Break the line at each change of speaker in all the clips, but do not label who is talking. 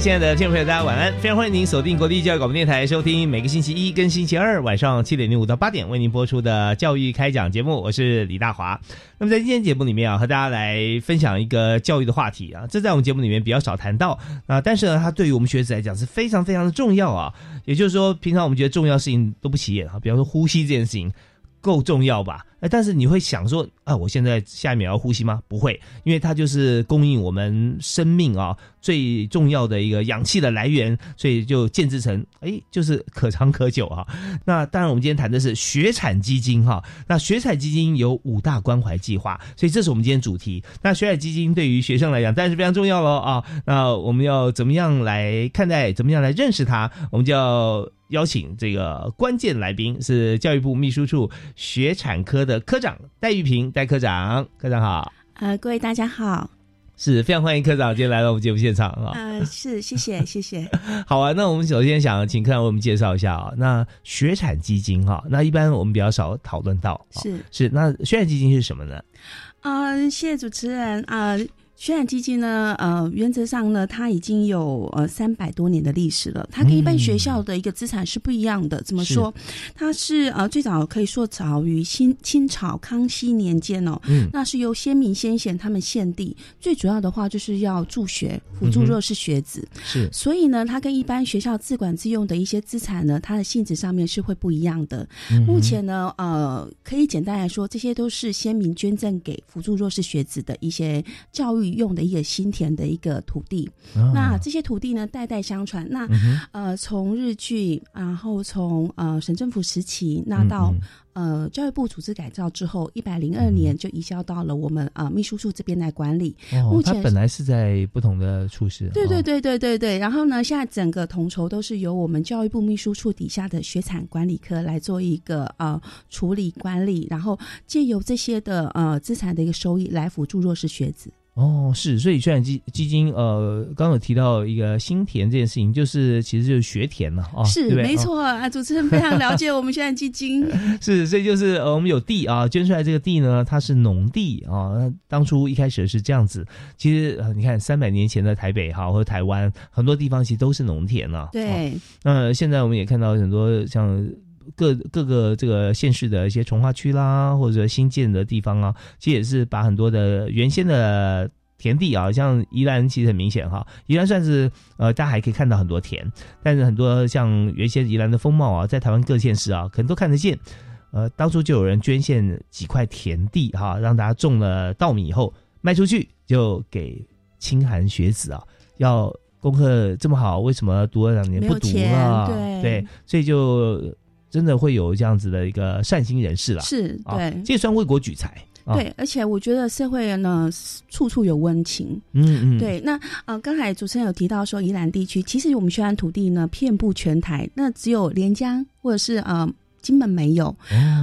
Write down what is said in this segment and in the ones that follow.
亲爱的听众朋友，大家晚安！非常欢迎您锁定国立教育广播电台，收听每个星期一跟星期二晚上七点零五到八点为您播出的教育开讲节目。我是李大华。那么在今天节目里面啊，和大家来分享一个教育的话题啊，这在我们节目里面比较少谈到啊，但是呢，它对于我们学子来讲是非常非常的重要啊。也就是说，平常我们觉得重要事情都不起眼啊，比方说呼吸这件事情。够重要吧？哎，但是你会想说啊，我现在下一秒要呼吸吗？不会，因为它就是供应我们生命啊最重要的一个氧气的来源，所以就建制成哎，就是可长可久啊。那当然，我们今天谈的是学产基金哈。那学产基金有五大关怀计划，所以这是我们今天主题。那学产基金对于学生来讲，当然是非常重要喽啊。那我们要怎么样来看待？怎么样来认识它？我们就要。邀请这个关键来宾是教育部秘书处学产科的科长戴玉平戴科长，科长好。
呃，各位大家好，
是非常欢迎科长今天来到我们节目现场啊。
呃，是谢谢谢谢。
好啊，那我们首先想请科长为我们介绍一下啊，那学产基金哈，那一般我们比较少讨论到，
是
是，那学产基金是什么呢？
啊，谢谢主持人啊。血染基金呢，呃，原则上呢，它已经有呃三百多年的历史了。它跟一般学校的一个资产是不一样的。怎么说？它是呃最早可以说早于清清朝康熙年间哦。嗯。那是由先民先贤他们献地，最主要的话就是要助学，辅助弱势学子。
是。
所以呢，它跟一般学校自管自用的一些资产呢，它的性质上面是会不一样的。目前呢，呃，可以简单来说，这些都是先民捐赠给辅助弱势学子的一些教育。用的一个新田的一个土地，那这些土地呢代代相传。那呃，从日据，然后从呃省政府时期，那到呃教育部组织改造之后，一百零二年就移交到了我们啊秘书处这边来管理。
目前本来是在不同的处室。
对对对对对对。然后呢，现在整个统筹都是由我们教育部秘书处底下的学产管理科来做一个呃处理管理，然后借由这些的呃资产的一个收益来辅助弱势学子。
哦，是，所以虽然基基金，呃，刚刚有提到一个新田这件事情，就是其实就是学田了啊，
是没错啊，主持人非常了解我们现在基金，
是，所以就是呃，我们有地啊，捐出来这个地呢，它是农地啊，当初一开始是这样子，其实呃，你看三百年前的台北哈，或者台湾很多地方其实都是农田了，
对，
那现在我们也看到很多像。各各个这个县市的一些从化区啦，或者新建的地方啊，其实也是把很多的原先的田地啊，像宜兰其实很明显哈，宜兰算是呃大家还可以看到很多田，但是很多像原先宜兰的风貌啊，在台湾各县市啊，可能都看得见。呃，当初就有人捐献几块田地哈，让大家种了稻米以后卖出去，就给清寒学子啊，要功课这么好，为什么读了两年不读了？对，所以就。真的会有这样子的一个善心人士了，
是对，
这算为国举才。
对，而且我觉得社会呢，处处有温情。
嗯嗯，
对。那呃，刚才主持人有提到说，宜兰地区其实我们宣安土地呢，遍布全台，那只有连江或者是呃金门没有，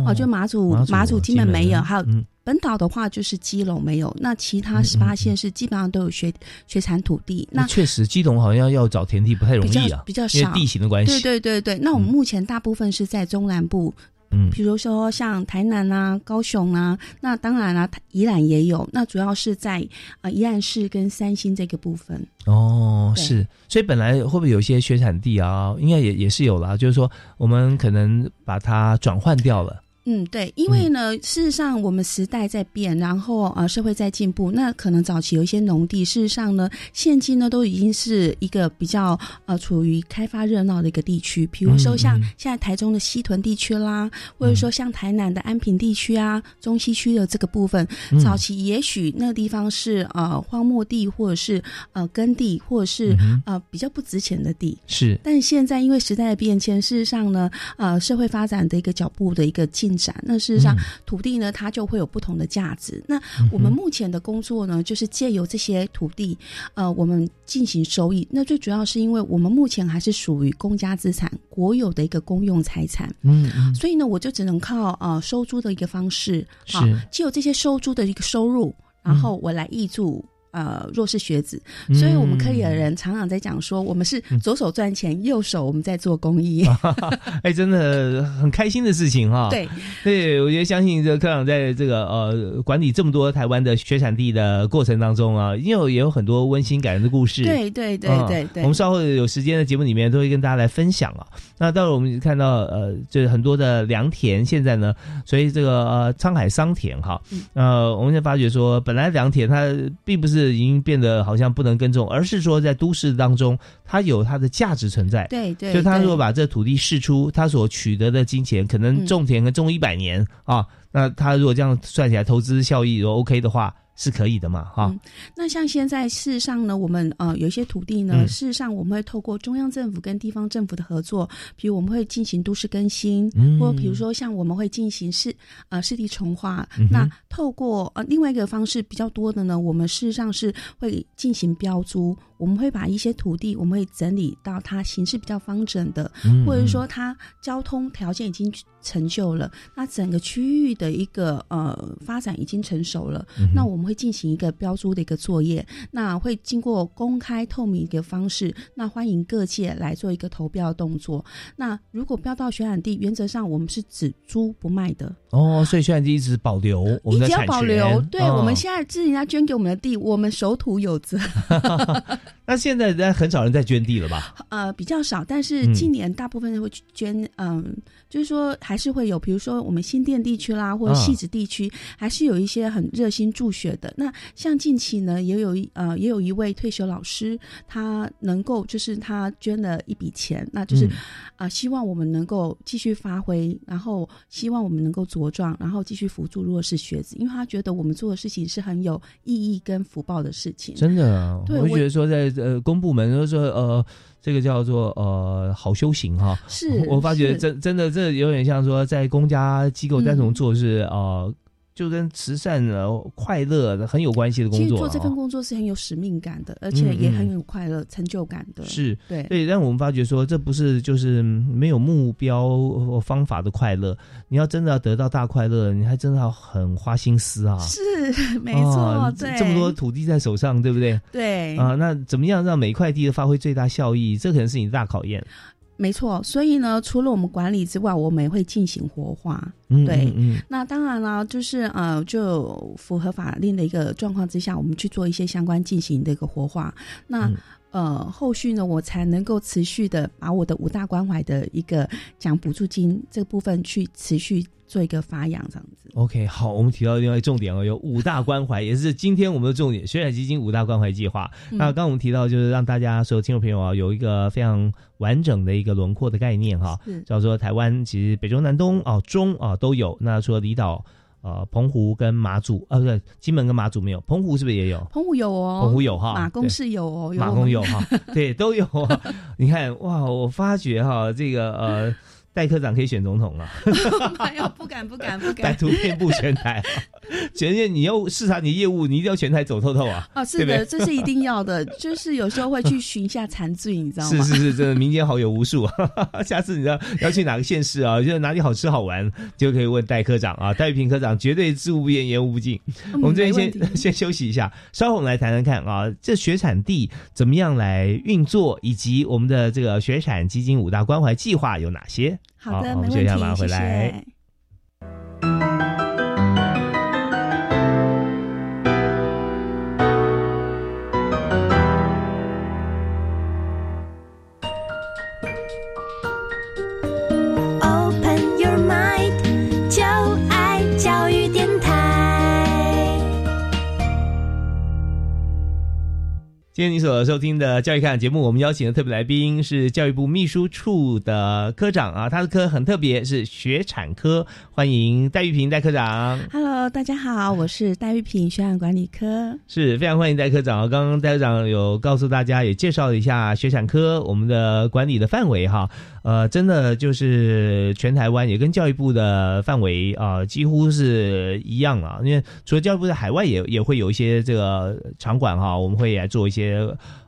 哦，就马祖马祖金门没有，还有。本岛的话就是基隆没有，那其他十八县市基本上都有学学产土地。那
确实，基隆好像要找田地不太容易
啊，比较少，
地形的关系。
对对对对，那我们目前大部分是在中南部，嗯，比如说像台南啊、高雄啊，那当然啦，宜兰也有。那主要是在呃宜兰市跟三星这个部分。
哦，是，所以本来会不会有一些学产地啊？应该也也是有啦，就是说我们可能把它转换掉了。
嗯，对，因为呢，事实上我们时代在变，然后呃社会在进步，那可能早期有一些农地，事实上呢，现今呢都已经是一个比较呃处于开发热闹的一个地区，比如说像现在台中的西屯地区啦，或者说像台南的安平地区啊，中西区的这个部分，早期也许那个地方是呃荒漠地，或者是呃耕地，或者是呃比较不值钱的地，
是，
但现在因为时代的变迁，事实上呢，呃社会发展的一个脚步的一个进展，那事实上土地呢它就会有不同的价值。那我们目前的工作呢，就是借由这些土地，呃，我们进行收益。那最主要是因为我们目前还是属于公家资产、国有的一个公用财产，
嗯嗯，
所以呢，我就只能靠呃收租的一个方式，
好
借由这些收租的一个收入，然后我来挹注。呃，弱势学子，所以我们科里的人常常在讲说，我们是左手赚钱，右手我们在做公益。
哎，真的很开心的事情哈。
对，
对，我觉得相信这科长在这个呃管理这么多台湾的学产地的过程当中啊，也有也有很多温馨感人的故事。
对对对对对，
我们稍后有时间的节目里面都会跟大家来分享啊。那到了我们看到呃，就是很多的良田，现在呢，所以这个呃沧海桑田哈，呃，我们就发觉说，本来良田它并不是。已经变得好像不能耕种，而是说在都市当中，它有它的价值存在。
对对，
就他如果把这土地释出，他所取得的金钱，可能种田能种一百年啊，那他如果这样算起来，投资效益如果 OK 的话。是可以的嘛，哈。
那像现在事实上呢，我们呃有一些土地呢，事实上我们会透过中央政府跟地方政府的合作，比如我们会进行都市更新，嗯或比如说像我们会进行市呃市地重划。那透过呃另外一个方式比较多的呢，我们事实上是会进行标租。我们会把一些土地，我们会整理到它形式比较方整的，或者说它交通条件已经成就了，那整个区域的一个呃发展已经成熟了，那我们会进行一个标租的一个作业，那会经过公开透明的方式，那欢迎各界来做一个投标动作。那如果标到选染地，原则上我们是只租不卖的。
哦，所以选染地一直保留我们的产
权。对，我们现在是人家捐给我们的地，我们守土有责。
那现在人很少人在捐地了吧？
呃，比较少，但是近年大部分人会去捐。嗯，就是说还是会有，比如说我们新店地区啦，或者戏子地区，还是有一些很热心助学的。那像近期呢，也有呃，也有一位退休老师，他能够就是他捐了一笔钱，那就是啊，希望我们能够继续发挥，然后希望我们能够茁壮，然后继续辅助弱势学子，因为他觉得我们做的事情是很有意义跟福报的事情。
真的啊，我会觉得说在。呃，公部门都说，呃，这个叫做呃好修行哈。
是
我发觉真真的这有点像说在公家机构，但是我们做是呃。就跟慈善的快乐很有关系的工作。其
实做这份工作是很有使命感的，而且也很有快乐、成就感的。
是
对
对，让我们发觉说，这不是就是没有目标方法的快乐。你要真的要得到大快乐，你还真的要很花心思啊。
是没错，对，
这么多土地在手上，对不对？
对
啊，那怎么样让每块地都发挥最大效益？这可能是你的大考验。
没错，所以呢，除了我们管理之外，我们也会进行活化。对，那当然了，就是呃，就符合法令的一个状况之下，我们去做一些相关进行的一个活化。那呃，后续呢，我才能够持续的把我的五大关怀的一个奖补助金这个部分去持续。做一个发扬这样子。
OK，好，我们提到另外重点哦，有五大关怀，也是今天我们的重点——学海基金五大关怀计划。那刚刚我们提到，就是让大家所有听众朋友啊，有一个非常完整的一个轮廓的概念哈，叫做台湾其实北中南东啊中啊都有。那除了离岛呃澎湖跟马祖啊，不对，金门跟马祖没有，澎湖是不是也有？
澎湖有哦，
澎湖有哈，
马公是有哦，
马公有哈，对，都有。你看哇，我发觉哈，这个呃。戴科长可以选总统 了，
不敢不敢不敢！
带图片布全台，全业你要视察你业务，你一定要全台走透透啊！
啊，是的，这是一定要的。就是有时候会去寻一下残醉，你知道
吗？是是是，真的民间好友无数。下次你知道要去哪个县市啊？就是哪里好吃好玩，就可以问戴科长啊。戴玉平科长绝对知无不言，言无不尽。我们这边先先休息一下，稍后我们来谈谈看啊，这雪产地怎么样来运作，以及我们的这个雪产基金五大关怀计划有哪些？
好的没问题谢谢。
今天你所收听的教育看节目，我们邀请的特别来宾是教育部秘书处的科长啊，他的科很特别，是学产科，欢迎戴玉平戴科长。
Hello，大家好，我是戴玉平，学产管理科。
是非常欢迎戴科长啊！刚刚戴科长有告诉大家，也介绍了一下学产科我们的管理的范围哈，呃，真的就是全台湾也跟教育部的范围啊、几乎是一样啊。因为除了教育部在海外也也会有一些这个场馆哈，我们会来做一些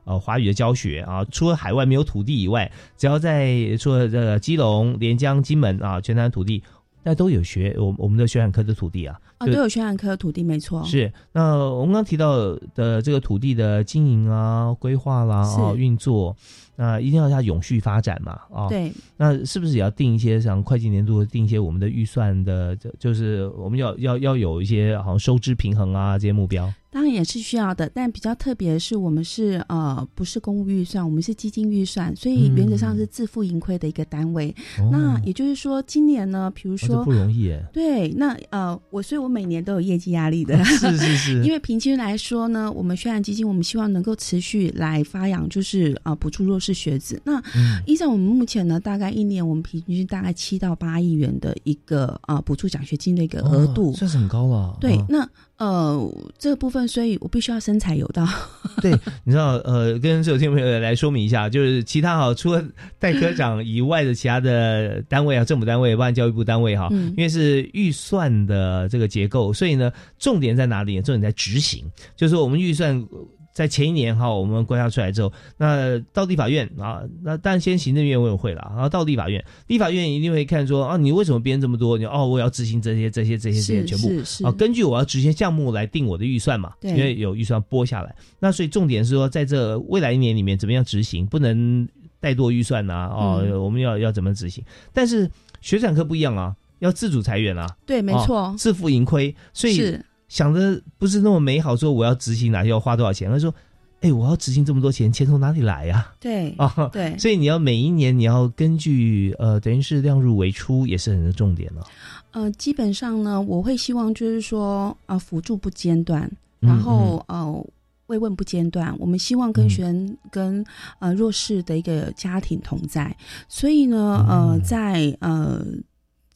呃华语的教学啊。除了海外没有土地以外，只要在除了这个基隆、连江、金门啊，全台土地，那都有学我我们的学产科的土地啊。
啊，
就
都有学产科的土地，没错。
是，那我们刚刚提到的这个土地的经营啊、规划啦、啊、运作，那一定要它永续发展嘛，啊、，
对，
那是不是也要定一些像会计年度定一些我们的预算的，就就是我们要要要有一些好像收支平衡啊这些目标？
当然也是需要的，但比较特别的是，我们是呃不是公务预算，我们是基金预算，所以原则上是自负盈亏的一个单位。那
哦
也就是说，今年呢，比如说，
不容易耶，
对，那呃，我所以我每年都有业绩压力的。
是 是是，
因为平均来说呢，我们宣传基金，我们希望能够持续来发扬，就是呃补助弱势学子。那
嗯
依照我们目前呢，大概一年我们平均大概七到八亿元的一个呃补助奖学金的一个额度。
哦算是很高了，
对，
哦
那呃这个部分，所以我必须要身材有道。
对，你知道，呃，跟所有听众朋友来说明一下，就是其他哈，除了代科长以外的其他的单位啊，政府单位，包括教育部单位哈，
嗯
因为是预算的这个结构，所以呢，重点在哪里？重点在执行，就是我们预算。呃在前一年哈，我们规划出来之后，那到地法院啊，那当然先行政院委员会了，然后到立法院，立法院一定会看说啊，你为什么编这么多？你哦，我要执行这些、这些、这些、这些全部。啊，根据我要执行项目来定我的预算嘛，因为有预算拨下来。那所以重点是说，在这未来一年里面怎么样执行，不能怠惰预算呐、哦，
嗯
我们要要怎么执行？但是学产科不一样啊，要自主裁员啊，
对，没错，
哦自负盈亏，所以
是
想的不是那么美好，说我要执行哪些要花多少钱，他说，哎，我要执行这么多钱，钱从哪里来呀、
对
啊？
对。
所以你要每一年你要根据呃，等于是量入为出，也是很的重点了、
呃，基本上呢，我会希望就是说，呃，辅助不间断，
嗯
然后、呃，慰问不间断。我们希望跟
嗯
学生、跟呃弱势的一个家庭同在，所以呢，呃，
嗯
在呃。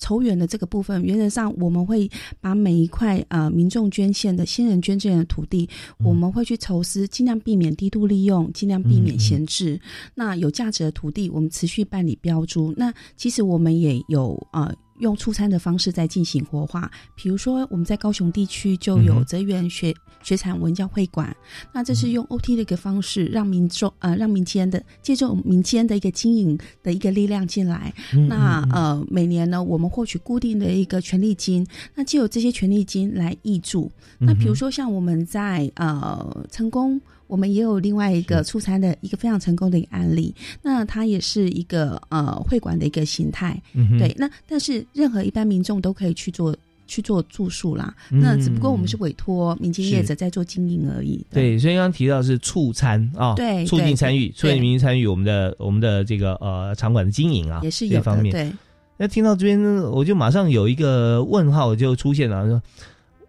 筹源的这个部分，原则上我们会把每一块呃民众捐献的新人捐赠的土地，
嗯
我们会去筹资，尽量避免低度利用，尽量避免
嗯嗯
闲置。那有价值的土地，我们持续办理标注。那其实我们也有呃用出餐的方式在进行活化，比如说我们在高雄地区就有泽园学学产文教会馆，那这是用 OT 的一个方式，让民众呃让民间的借助民间的一个经营的一个力量进来。
嗯
那呃每年呢，我们获取固定的一个权利金，那借由这些权利金来挹注。那比如说像我们在呃成功。我们也有另外一个出餐的一个非常成功的一个案例，那它也是一个呃会馆的一个形态，
嗯
对。那但是任何一般民众都可以去做去做住宿啦，
嗯
那只不过我们是委托民间业者在做经营而已。
对，所以刚刚提到是促餐啊，
对
促进参与，促进民营参与我们的我们的这个呃场馆的经营啊，
也是有的，
这方面。
对。
那听到这边呢，我就马上有一个问号就出现了，说。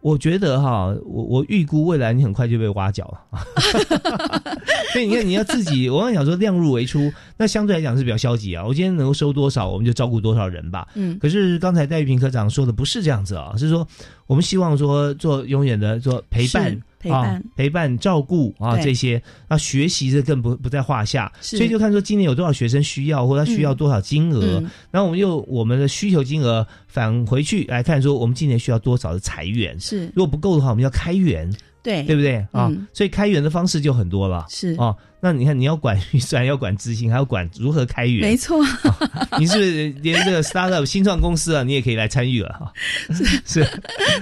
我觉得哈，我我预估未来你很快就被挖角了，所以你看你要自己，我刚想说量入为出，那相对来讲是比较消极啊。我今天能够收多少，我们就照顾多少人吧。
嗯，
可是刚才戴玉平科长说的不是这样子啊，是说我们希望说做永远的做陪伴。
陪伴
啊、陪伴、照顾啊，这些啊，学习这更不不在话下。所以就看说今年有多少学生需要，或者他需要多少金额，
嗯
然后我们用我们的需求金额返回去来看，说我们今年需要多少的裁员。
是
如果不够的话，我们要开源，
对
对不对啊？
嗯
所以开源的方式就很多了。
是
哦，那你看，你要管预算，要管执行，还要管如何开源，
没错，
你是不是连这个 startup 新创公司啊，你也可以来参与了哈？是，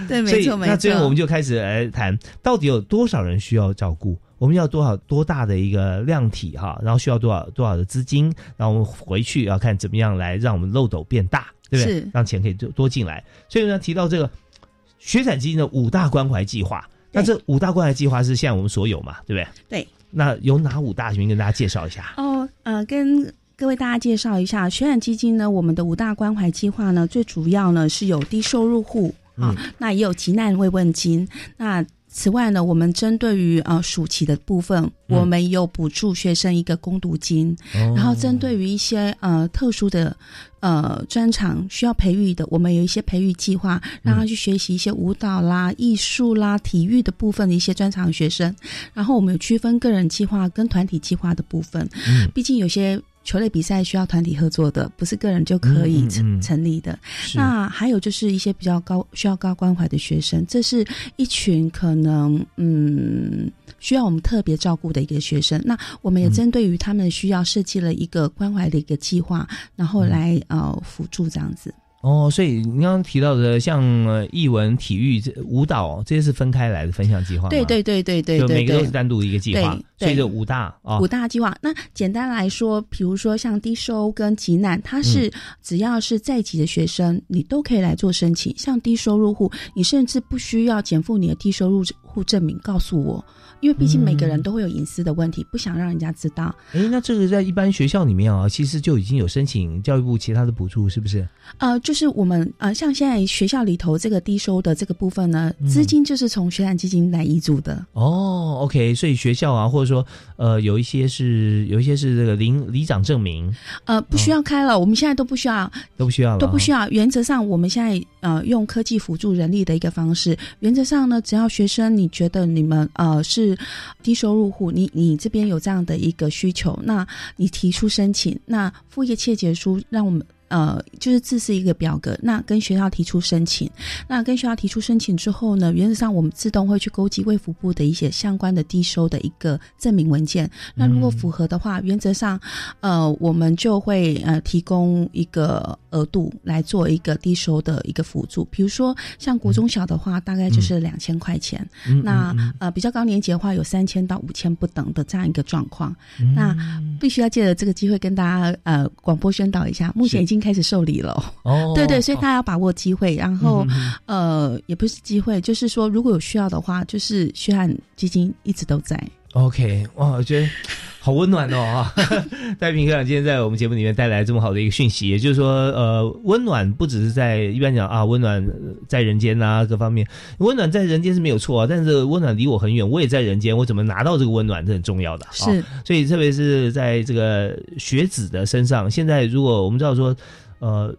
对，没错，没错。
那最后我们就开始来谈，到底有多少人需要照顾？我们要多少多大的一个量体哈？然后需要多少多少的资金？然后我们回去要看怎么样来让我们漏斗变大，对不对
是？
让钱可以多多进来。所以呢，提到这个学产基金的五大关怀计划，那这五大关怀计划是现在我们所有嘛，对不对？
对。
那有哪五大？群跟大家介绍一下。
哦，呃，跟各位大家介绍一下，学染基金呢，我们的五大关怀计划呢，最主要呢是有低收入户啊、
嗯
那也有急难慰问金，那此外呢，我们针对于呃暑期的部分，
嗯
我们有补助学生一个攻读金，
哦
然后针对于一些呃特殊的呃专长需要培育的，我们有一些培育计划，让他去学习一些舞蹈啦、艺术啦、体育的部分的一些专长学生。然后我们有区分个人计划跟团体计划的部分，
嗯
毕竟有些。球类比赛需要团体合作的，不是个人就可以成、
嗯嗯嗯
成立的。那还有就是一些比较高需要高关怀的学生，这是一群可能嗯需要我们特别照顾的一个学生。那我们也
嗯
针对于他们的需要设计了一个关怀的一个计划，然后来呃辅助这样子。
哦，所以你刚刚提到的像呃艺文、体育、这舞蹈这些是分开来的分享计划吗？
对对对对对
每个都是单独一个计划，
对对。
所以就五大啊
五大计划，那简单来说，比如说像低收跟急难，它是
嗯。
只要是在籍的学生，你都可以来做申请。像低收入户，你甚至不需要减负你的低收入户证明，告诉我，因为毕竟每个人都会有隐私的问题，不想让人家知道。
哎，那这个在一般学校里面啊，其实就已经有申请教育部其他的补助，是不是？
呃，就是我们呃，像现在学校里头这个低收的这个部分呢，
嗯
资金就是从学产基金来挹注的。
哦，OK，所以学校啊，或者说呃，有一些是有一些是这个领里长证明
呃，不需要开了，我们现在都不需要，
都不需要了，要。
都不需要。原则上，我们现在呃用科技辅助人力的一个方式。原则上呢，只要学生你觉得你们呃是低收入户，你你这边有这样的一个需求，那你提出申请，那副业切结书，让我们。呃，就是自是一个表格，那跟学校提出申请，那跟学校提出申请之后呢，原则上我们自动会去勾稽卫福部的一些相关的低收的一个证明文件。那如果符合的话，原则上，呃，我们就会呃提供一个额度来做一个低收的一个辅助。比如说像国中小的话，大概就是两千块钱。
嗯
那呃比较高年级的话，有三千到五千不等的这样一个状况。
嗯
那必须要借着这个机会跟大家呃广播宣导一下，目前已经开始受理了。
哦，
对对，所以大家要把握机会，然后、呃也不是机会，就是说如果有需要的话，就是血汗基金一直都在。
OK，哇，我觉得好温暖哦啊！戴平科长今天在我们节目里面带来这么好的一个讯息，也就是说，呃，温暖不只是在一般讲啊，温暖呃在人间啊，各方面，温暖在人间是没有错啊，但是温暖离我很远，我也在人间，我怎么拿到这个温暖，这很重要的。啊
是，
所以特别是在这个学子的身上，现在如果我们知道说，呃，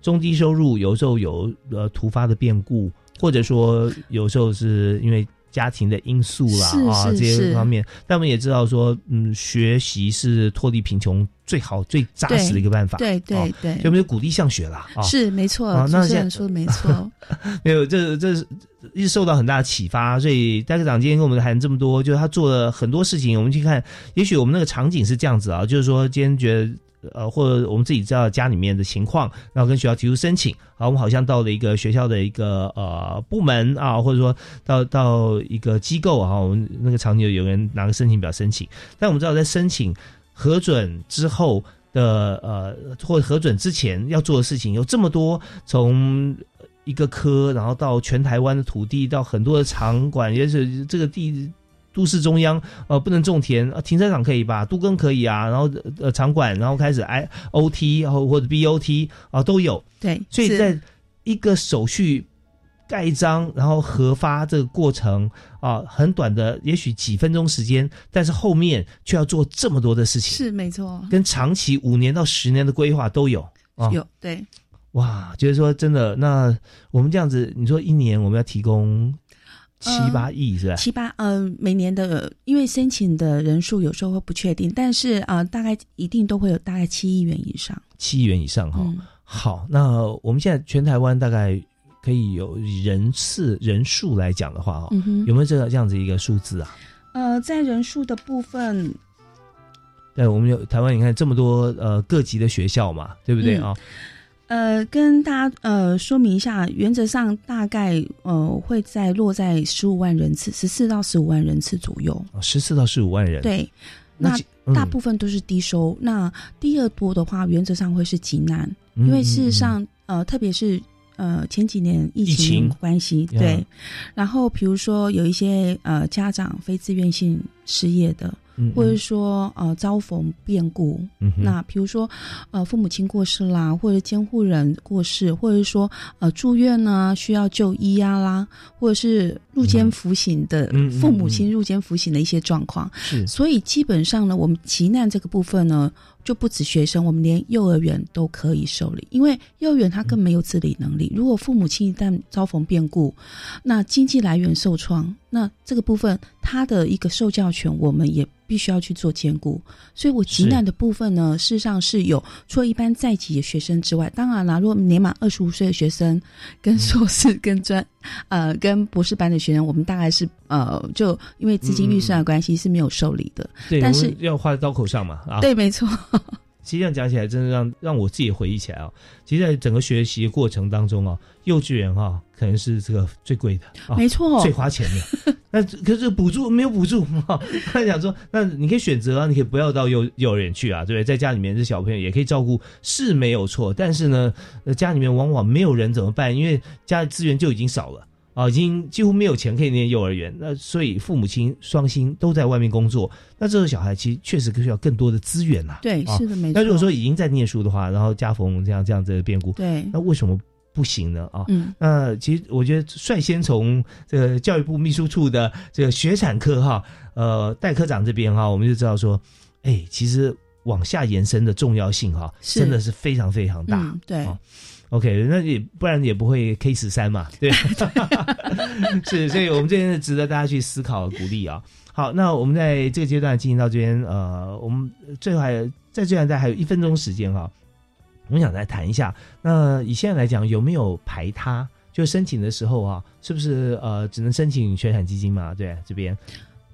中低收入有时候有呃突发的变故，或者说有时候是因为家庭的因素啦啊
是
这些方面，但我们也知道说，嗯，学习是脱离贫穷最好最扎实的一个办法。
对对对
所以我们就鼓励向学啦啊。
是没错，
那现
持人说的没错。
没有，这这是一直受到很大的启发，所以戴科长今天跟我们谈这么多，就是他做了很多事情。我们去看，也许我们那个场景是这样子啊，就是说今天觉得。呃，或者我们自己知道家里面的情况，然后跟学校提出申请，啊，我们好像到了一个学校的一个呃部门啊，或者说到到一个机构啊，我们那个场景有人拿个申请表申请，但我们知道在申请核准之后的呃，或者核准之前要做的事情有这么多，从一个科，然后到全台湾的土地，到很多的场馆，也是这个地都市中央，呃，不能种田，呃，停车场可以吧？都更可以啊，然后呃场馆，然后开始 I O T 然后或者 B O T 啊、都有，
对，
所以在一个手续盖章，然后核发这个过程啊，很短的，也许几分钟时间，但是后面却要做这么多的事情，
是没错，
跟长期五年到十年的规划都有啊。
有对。
哇，就是说真的，那我们这样子，你说一年我们要提供七
呃
八亿是吧？
七八呃每年的，因为申请的人数有时候会不确定，但是呃大概一定都会有大概七亿元以上。
七亿元以上哈。
嗯，
好，那我们现在全台湾大概可以有人次人数来讲的话哈，
嗯，
有没有这个这样子一个数字啊？
呃在人数的部分，
对，我们有台湾，你看这么多呃各级的学校嘛，对不对
嗯
啊？
呃，跟大家呃说明一下，原则上大概呃会在落在十五万人次，十四到十五万人次左右。
哦十四到十五万人，，
对，那大部分都是低收。那第二波的话，原则上会是极难，因为事实，上呃，特别是。呃，前几年疫
疫情
情关系，
呀
对，然后比如说有一些呃家长非自愿性失业的，
嗯
或者说呃遭逢变故，
嗯
那比如说呃父母亲过世啦，或者监护人过世，或者说呃住院呢需要就医啊啦，或者是入监服刑的
嗯
父母亲入监服刑的一些状况。
是
所以基本上呢，我们急难这个部分呢，就不止学生，我们连幼儿园都可以受理，因为幼儿园他更没有自理能力。如果父母亲一旦遭逢变故，那经济来源受创，那这个部分他的一个受教权，我们也必须要去做兼顾。所以我急难的部分呢，事实上是有除了一般在籍的学生之外，当然啦，如果年满二十五岁的学生，跟硕士、跟专呃跟博士班的学生，我们大概是呃就因为资金预算的关系是没有受理的。
对，
但是
要花在刀口上嘛啊。
对，没错。
其实这样讲起来，真的让让我自己回忆起来啊。其实，在整个学习的过程当中啊，幼稚园啊，可能是这个最贵的，啊、
没错
最花钱的。那可是补助没有补助啊。他想说，那你可以选择啊，你可以不要到幼幼儿园去啊，对不对？在家里面这小朋友也可以照顾，是没有错。但是呢，呃家里面往往没有人怎么办？因为家里资源就已经少了。啊，已经几乎没有钱可以念幼儿园，那所以父母亲双薪都在外面工作，那这个小孩其实确实需要更多的资源呐、
对，
啊
是的，没错。
那如果说已经在念书的话，然后家逢这样这样子的变故，
对，
那为什么不行呢？啊，
嗯，
那其实我觉得率先从这个教育部秘书处的这个学产科哈，呃，戴科长这边哈，我们就知道说，哎，其实往下延伸的重要性哈，
是
真的是非常非常大。
嗯，对，
哦 OK，那也不然也不会 K 十三嘛，对，是，所以我们这边是值得大家去思考、鼓励啊。好，那我们在这个阶段进行到这边，呃，我们最后还有在这段在还有一分钟时间哈、我们想再谈一下，那以现在来讲有没有排他？就申请的时候啊，是不是呃只能申请全产基金嘛？对，这边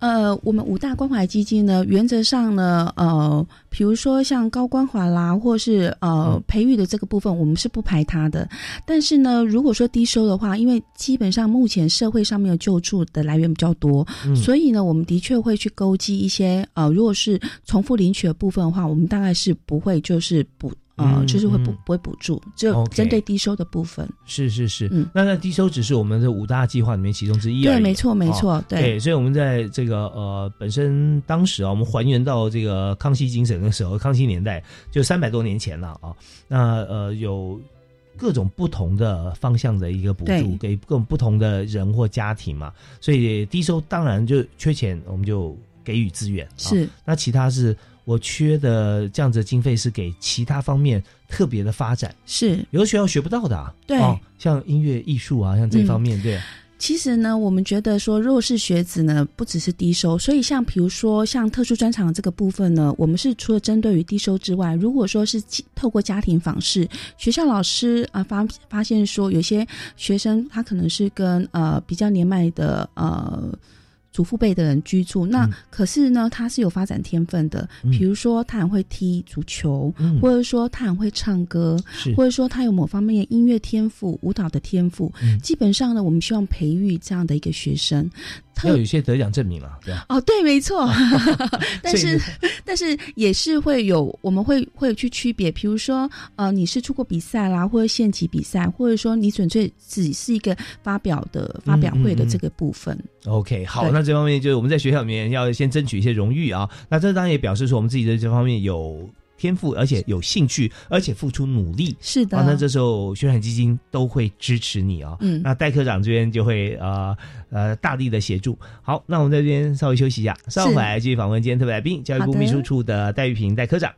呃，我们五大关怀基金呢，原则上呢，呃，比如说像高关怀啦，或是呃
嗯
培育的这个部分，我们是不排他的。但是呢，如果说低收的话，因为基本上目前社会上面的救助的来源比较多，
嗯
所以呢，我们的确会去勾稽一些呃，如果是重复领取的部分的话，我们大概是不会就是补。呃，
嗯
就是会补
嗯
不会补助，只有针对低收的部分。
是是是，
嗯
那那低收只是我们的五大计划里面其中之一。
对，没错，没
哦
错，
对，所以我们在这个呃本身当时啊，我们还原到这个康熙精神的时候，康熙年代就三百多年前了啊。那呃有各种不同的方向的一个补助，给各种不同的人或家庭嘛。所以低收当然就缺钱，我们就给予资源。啊
是
那其他是我缺的这样子的经费是给其他方面特别的发展，
是，
有的学校学不到的、啊。
对
哦，像音乐艺术啊，像这方面，对。
其实呢，我们觉得说弱势学子呢，不只是低收，所以像比如说像特殊专场这个部分呢，我们是除了针对于低收之外，如果说是透过家庭访视，学校老师啊、发发现说有些学生他可能是跟呃比较年迈的呃。祖父辈的人居住，那
嗯。
可是呢，他是有发展天分的，
嗯。
比如说他很会踢足球，
嗯。
或者说他很会唱歌，或者说他有某方面的音乐天赋、舞蹈的天赋，
嗯。
基本上呢，我们希望培育这样的一个学生。特
要有一些得奖证明啊，对吧？
哦，对，没错，但是但是也是会有，我们会会有去区别，比如说呃，你是出过比赛啦，或者县级比赛，或者说你纯粹只是一个发表的发表会的这个部分。
OK，好，那这方面就是我们在学校里面要先争取一些荣誉啊。那这当然也表示说我们自己在这方面有天赋，而且有兴趣，而且付出努力。
是的，
啊，那这时候宣传基金都会支持你啊。
嗯
那戴科长这边就会呃呃大力的协助。好，那我们在这边稍微休息一下，稍后回来继续访问今天特别来宾，教育部秘书处的戴玉平戴科长。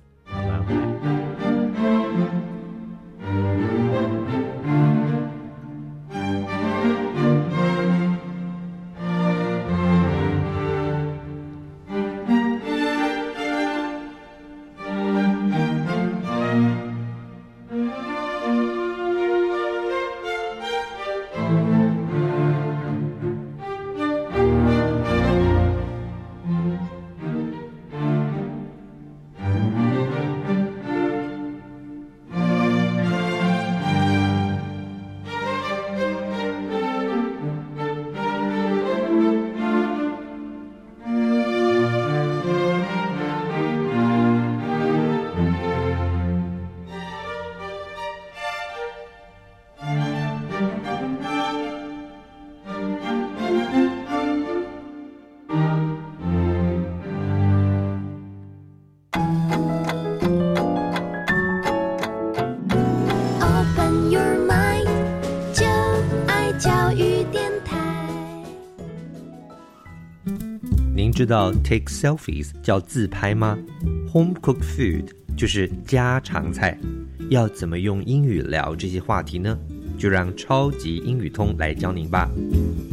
知道 take selfies 叫自拍吗？Home cooked food 就是家常菜。要怎么用英语聊这些话题呢？就让超级英语通来教您吧。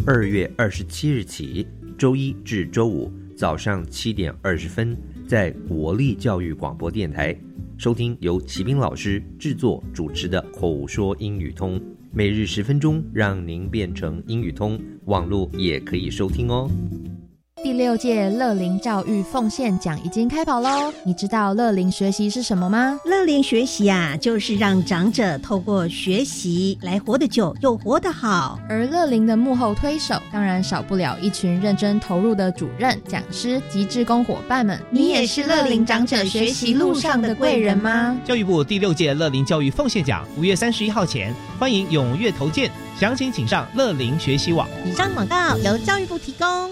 二月二十七日起，周一至周五早上七点二十分，在国立教育广播电台收听由齐斌老师制作主持的口说英语通，每日十分钟，让您变成英语通。网络也可以收听哦。
第六届乐龄教育奉献奖已经开跑喽！你知道乐龄学习是什么吗？
乐龄学习啊，就是让长者透过学习来活得久又活得好。
而乐龄的幕后推手，当然少不了一群认真投入的主任、讲师及志工伙伴们。
你也是乐龄长者学习路上的贵人吗？
教育部第六届乐龄教育奉献奖五月三十一号前，欢迎踊跃投件，详情请上乐龄学习网。
以上广告由教育部提供。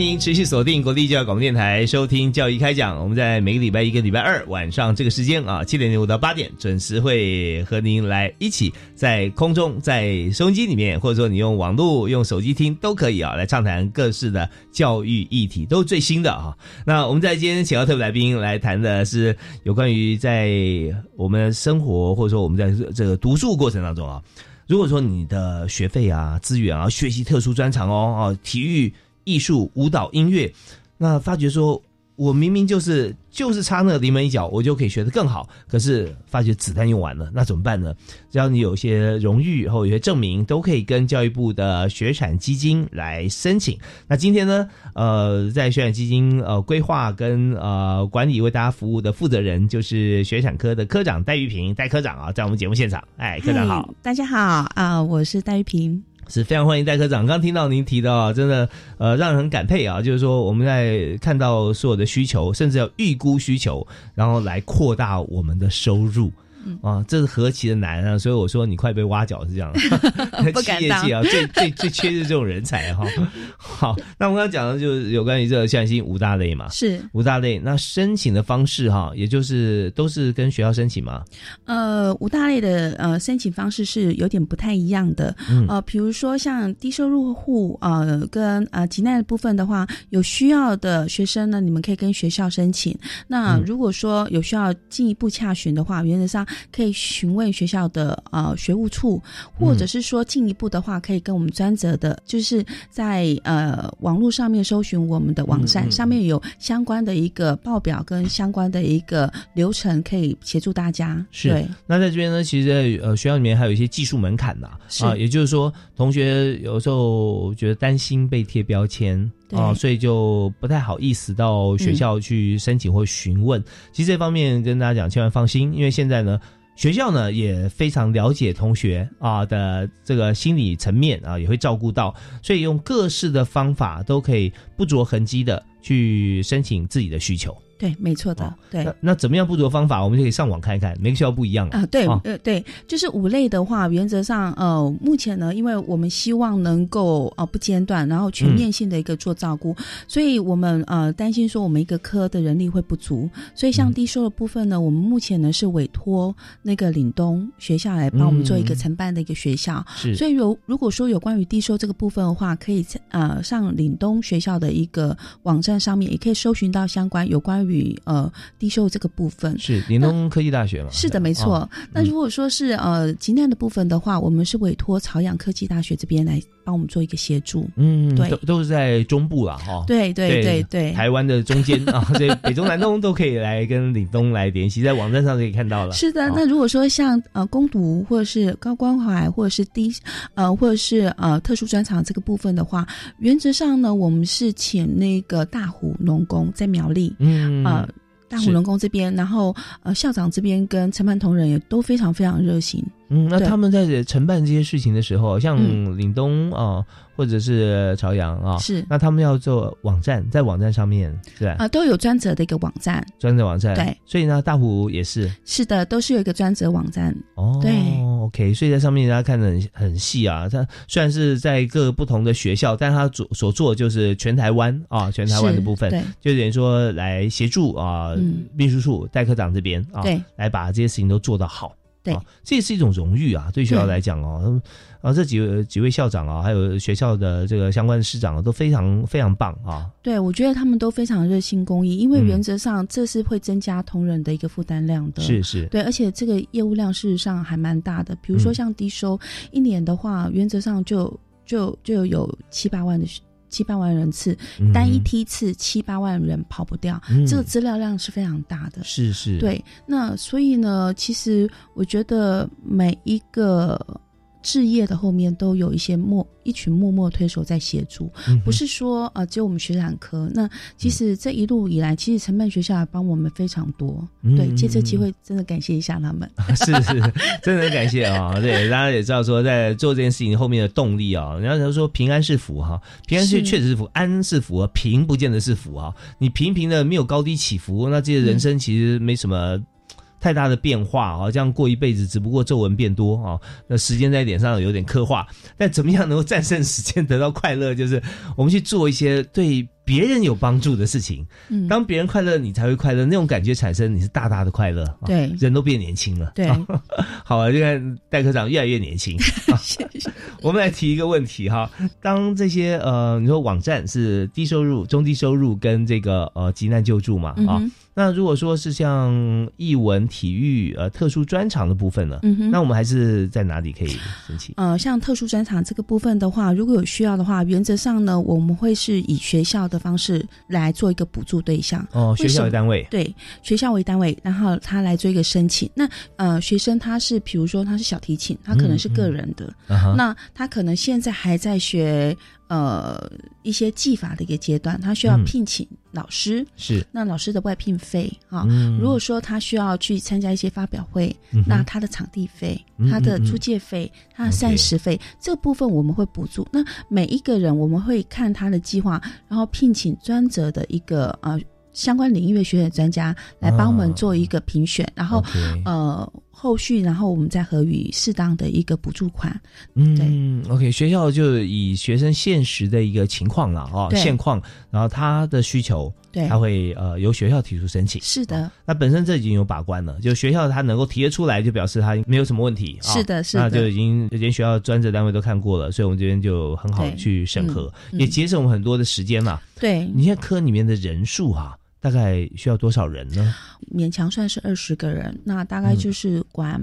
您持续锁定国立教育广播电台，收听教育开讲。我们在每个礼拜一个礼拜二晚上这个时间啊，七点零五到八点，准时会和您来一起在空中，在收音机里面，或者说你用网络、用手机听都可以啊，来畅谈各式的教育议题，都是最新的啊。那我们在今天请到特别来宾来谈的是有关于在我们生活，或者说我们在这个读书过程当中啊，如果说你的学费啊、资源啊、学习特殊专长哦、啊体育。艺术、舞蹈、音乐，那发觉说，我明明就是就是差那临门一脚，我就可以学得更好。可是发觉子弹用完了，那怎么办呢？只要你有些荣誉或有些证明，都可以跟教育部的学产基金来申请。那今天呢，呃，在学产基金呃规划跟呃管理为大家服务的负责人，就是学产科的科长戴玉平戴科长啊，在我们节目现场。哎，科长好，
大家好啊，我是戴玉平。
是非常欢迎戴科长。刚听到您提到啊，真的呃，让人很感佩啊。就是说，我们在看到所有的需求，甚至要预估需求，然后来扩大我们的收入。啊，这是何其的难啊！所以我说你快被挖角是这样，企业界啊，最最最缺的这种人才哈。好，那我们刚刚讲的就是有关于这个向心五大类嘛，
是
五大类。那申请的方式哈，也就是都是跟学校申请吗？
呃，五大类的呃申请方式是有点不太一样的。呃，比如说像低收入户呃跟呃急难的部分的话，有需要的学生呢，你们可以跟学校申请。那如果说有需要进一步洽询的话，原则上。可以询问学校的呃学务处，或者是说进一步的话，可以跟我们专责的，就是在呃网络上面搜寻我们的网站，上面有相关的一个报表跟相关的一个流程，可以协助大家。
是，那在这边呢，其实在呃学校里面还有一些技术门槛呐，啊，也就是说，同学有时候觉得担心被贴标签。啊，所以就不太好意思到学校去申请或询问。其实这方面跟大家讲，千万放心，因为现在呢，学校呢也非常了解同学啊的这个心理层面啊，也会照顾到，所以用各式的方法都可以不着痕迹的去申请自己的需求。
对，没错的，对。
那那怎么样不足的方法，我们就可以上网看一看，每个学校不一样
啊。对，呃，对，就是五类的话，原则上，呃，目前呢，因为我们希望能够呃不间断，然后全面性的一个做照顾，所以我们呃担心说我们一个科的人力会不足，所以像低收的部分呢，我们目前呢是委托那个岭东学校来帮我们做一个承办的一个学校。
是，
所以有如果说有关于低收这个部分的话，可以呃上岭东学校的一个网站上面，也可以搜寻到相关有关于呃。低收这个部分
是联东科技大学嘛？
是的，没错。那如果说是呃济南的部分的话，我们是委托朝阳科技大学这边来帮我们做一个协助。
嗯，对，都都是在中部了哈。
对对对对，
台湾的中间啊，所以北中南东都可以来跟岭东来联系，在网站上可以看到了。
是的，那如果说像呃攻读或者是高关怀或者是低呃或者是呃特殊专长这个部分的话，原则上呢，我们是请那个大湖农工在苗栗，嗯呃。大虎龙宫这边，然后呃，校长这边跟承办同仁也都非常非常热心。
嗯，那他们在承办这些事情的时候，像岭东啊，或者是朝阳啊，
是。
那他们要做网站，在网站上面是吧？
啊，都有专责的一个网站，
专责网站。
对，
所以呢，大湖也是。
是的，都是有一个专责网站。
哦，
对
，OK，所以在上面大家看的很很细啊。它虽然是在各个不同的学校，但他所所做就是全台湾啊，全台湾的部分，就等于说来协助啊，秘书处代科长这边啊，
对，
来把这些事情都做得好。
对，
这也是一种荣誉啊，对学校来讲哦，啊，这几位几位校长啊，还有学校的这个相关的师长都非常非常棒啊。
对，我觉得他们都非常热心公益，因为原则上这是会增加同仁的一个负担量的。
是是，
对，而且这个业务量事实上还蛮大的。比如说像低收，一年的话，原则上就就就有七八万的。七八万人次，单一梯次七八万人跑不掉，这个资料量是非常大的。
是是，
对。那所以呢，其实我觉得每一个。置业的后面都有一些默一群默默推手在协助，不是说呃只有我们学产科。那其实这一路以来，其实承办学校也帮我们非常多。对，借这机会真的感谢一下他们。
是是，真的很感谢啊！对，大家也知道说，在做这件事情后面的动力啊，人家说平安是福哈，平安是确实是福，安是福，平不见得是福啊。你平平的没有高低起伏，那这些人生其实没什么。太大的变化啊，这样过一辈子，只不过皱纹变多啊。那时间在脸上有点刻画，但怎么样能够战胜时间，得到快乐？就是我们去做一些对。别人有帮助的事情，嗯，当别人快乐，你才会快乐。那种感觉产生，你是大大的快乐。
对，
人都变年轻了。
对，
好啊，就看戴科长越来越年轻。
谢谢。
我们来提一个问题哈，当这些呃，你说网站是低收入、中低收入跟这个呃急难救助嘛啊？那如果说是像艺文、体育呃特殊专长的部分呢？嗯哼，那我们还是在哪里可以申请？
呃，像特殊专长这个部分的话，如果有需要的话，原则上呢，我们会是以学校的。方式来做一个补助对象
哦，学校为单位
对学校为单位，然后他来做一个申请。那呃，学生他是比如说他是小提琴，他可能是个人的，那他可能现在还在学。呃，一些技法的一个阶段，他需要聘请老师，
是
那老师的外聘费啊。如果说他需要去参加一些发表会，那他的场地费、他的租借费、他的膳食费，这部分我们会补助。那每一个人我们会看他的计划，然后聘请专责的一个呃相关领域的学院专家来帮我们做一个评选，然后呃。后续，然后我们再给予适当的一个补助款。
嗯，OK，学校就以学生现实的一个情况了哦，现况，然后他的需求，
对，
他会呃由学校提出申请。
是的，
那本身这已经有把关了，就学校他能够提得出来，就表示他没有什么问题。
是的，是的，
那就已经连学校专责单位都看过了，所以我们这边就很好去审核，也节省我们很多的时间嘛。
对，
你现在科里面的人数哈。大概需要多少人呢？
勉强算是二十个人，那大概就是管，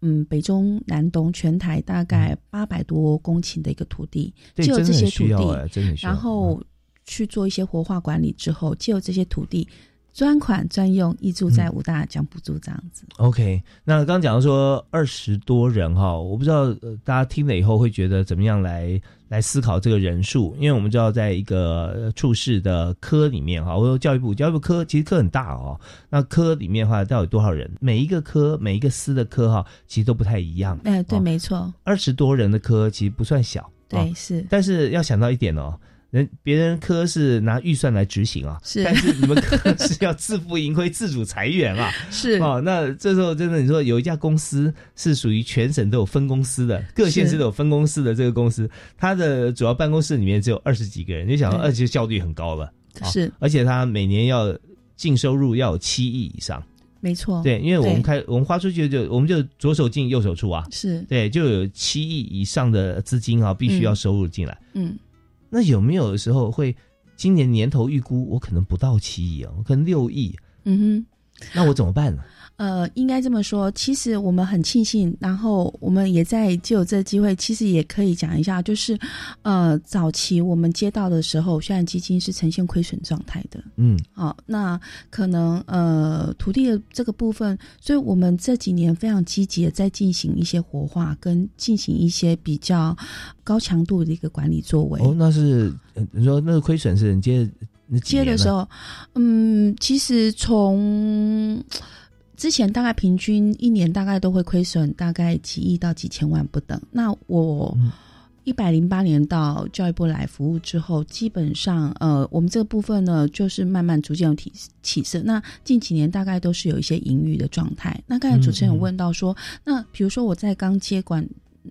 嗯，北中南东全台大概八百多公顷的一个土地，
就
有这些土
地，
然后去做一些活化管理之后，就有这些土地。专款专用，一住在五大奖补助这样子。
OK，那刚刚讲到说二十多人哈，我不知道大家听了以后会觉得怎么样来来思考这个人数，因为我们知道在一个处室的科里面哈，我说教育部教育部科其实科很大哦，那科里面的话到底多少人？每一个科每一个司的科哈，其实都不太一样。
哎，对，没错，
二十多人的科其实不算小。
对，是。
但是要想到一点哦。人别人科是拿预算来执行啊，
是。
但是你们科是要自负盈亏、自主裁员啊。
是。
哦，那这时候真的你说有一家公司是属于全省都有分公司的，各县市都有分公司的这个公司，它的主要办公室里面只有二十几个人，你想到
对
而且效率很高了，啊
是。
而且它每年要净收入要有七亿以上。
没错，
对，因为我们开我们花出去就我们就左手进右手出啊，
是。
对，就有七亿以上的资金啊，必须要收入进来。
嗯
那有没有的时候会今年年头预估我可能不到七亿哦，可能六亿，
嗯哼。
那我怎么办呢？
呃，应该这么说，其实我们很庆幸，然后我们也在就有这个机会，其实也可以讲一下，就是呃，早期我们接到的时候，虽然基金是呈现亏损状态的，
嗯，
好、那可能呃土地的这个部分，所以我们这几年非常积极的在进行一些活化，跟进行一些比较高强度的一个管理作为。
哦，那是呃你说那个亏损是你接那几年
接的时候，嗯，其实从之前大概平均一年大概都会亏损大概几亿到几千万不等。那我
嗯
一百零八年到教育部来服务之后，基本上呃，我们这个部分呢，就是慢慢逐渐有起起色。那近几年大概都是有一些盈余的状态。那刚才主持人有问到说，那比如说我在刚接管。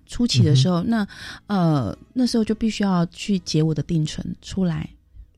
初期的时候，那呃那时候就必须要去结我的定存出来，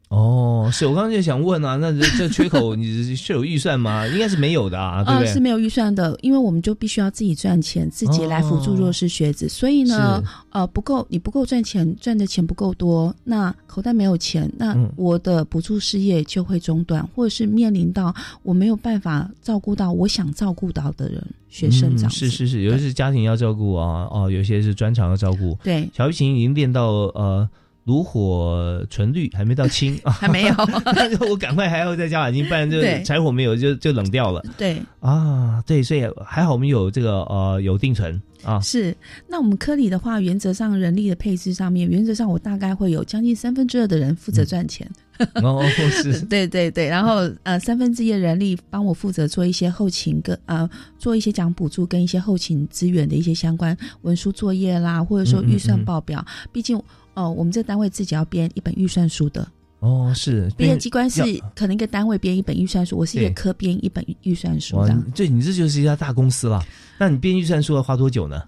哦，是我刚刚就想问啊，那这这缺口 你是有预算吗？应该是没有的啊，对不对？
呃，是没有预算的，因为我们就必须要自己赚钱，自己来辅助弱势学子。所以呢，呃，不够，你不够赚钱，赚的钱不够多，那口袋没有钱，那
嗯
我的补助事业就会中断，或者是面临到我没有办法照顾到我想照顾到的人，学生长
嗯、是是是，有些是家庭要照顾啊，哦，有些是专长要照顾。
对，
小提琴已经练到呃炉火纯绿，还没到青啊，
还没有。
那就我赶快还要再加把劲，不然就
对。
柴火没有就就冷掉了。
对，
啊，对，所以还好我们有这个呃有定存啊，
是，那我们科里的话，原则上人力的配置上面，原则上我大概会有将近三分之二的人负责赚钱。
哦，是，
对对对，然后呃，三分之一的人力帮我负责做一些后勤跟呃做一些讲补助跟一些后勤资源的一些相关文书作业啦，或者说预算报表。毕竟呃，我们这个单位自己要编一本预算书的。
哦，是，
编业机关是可能一个单位编一本预算书，我是一个科编一本预算书
哇
这样。，
这你这就是一家大公司了。那你编预算书要花多久呢？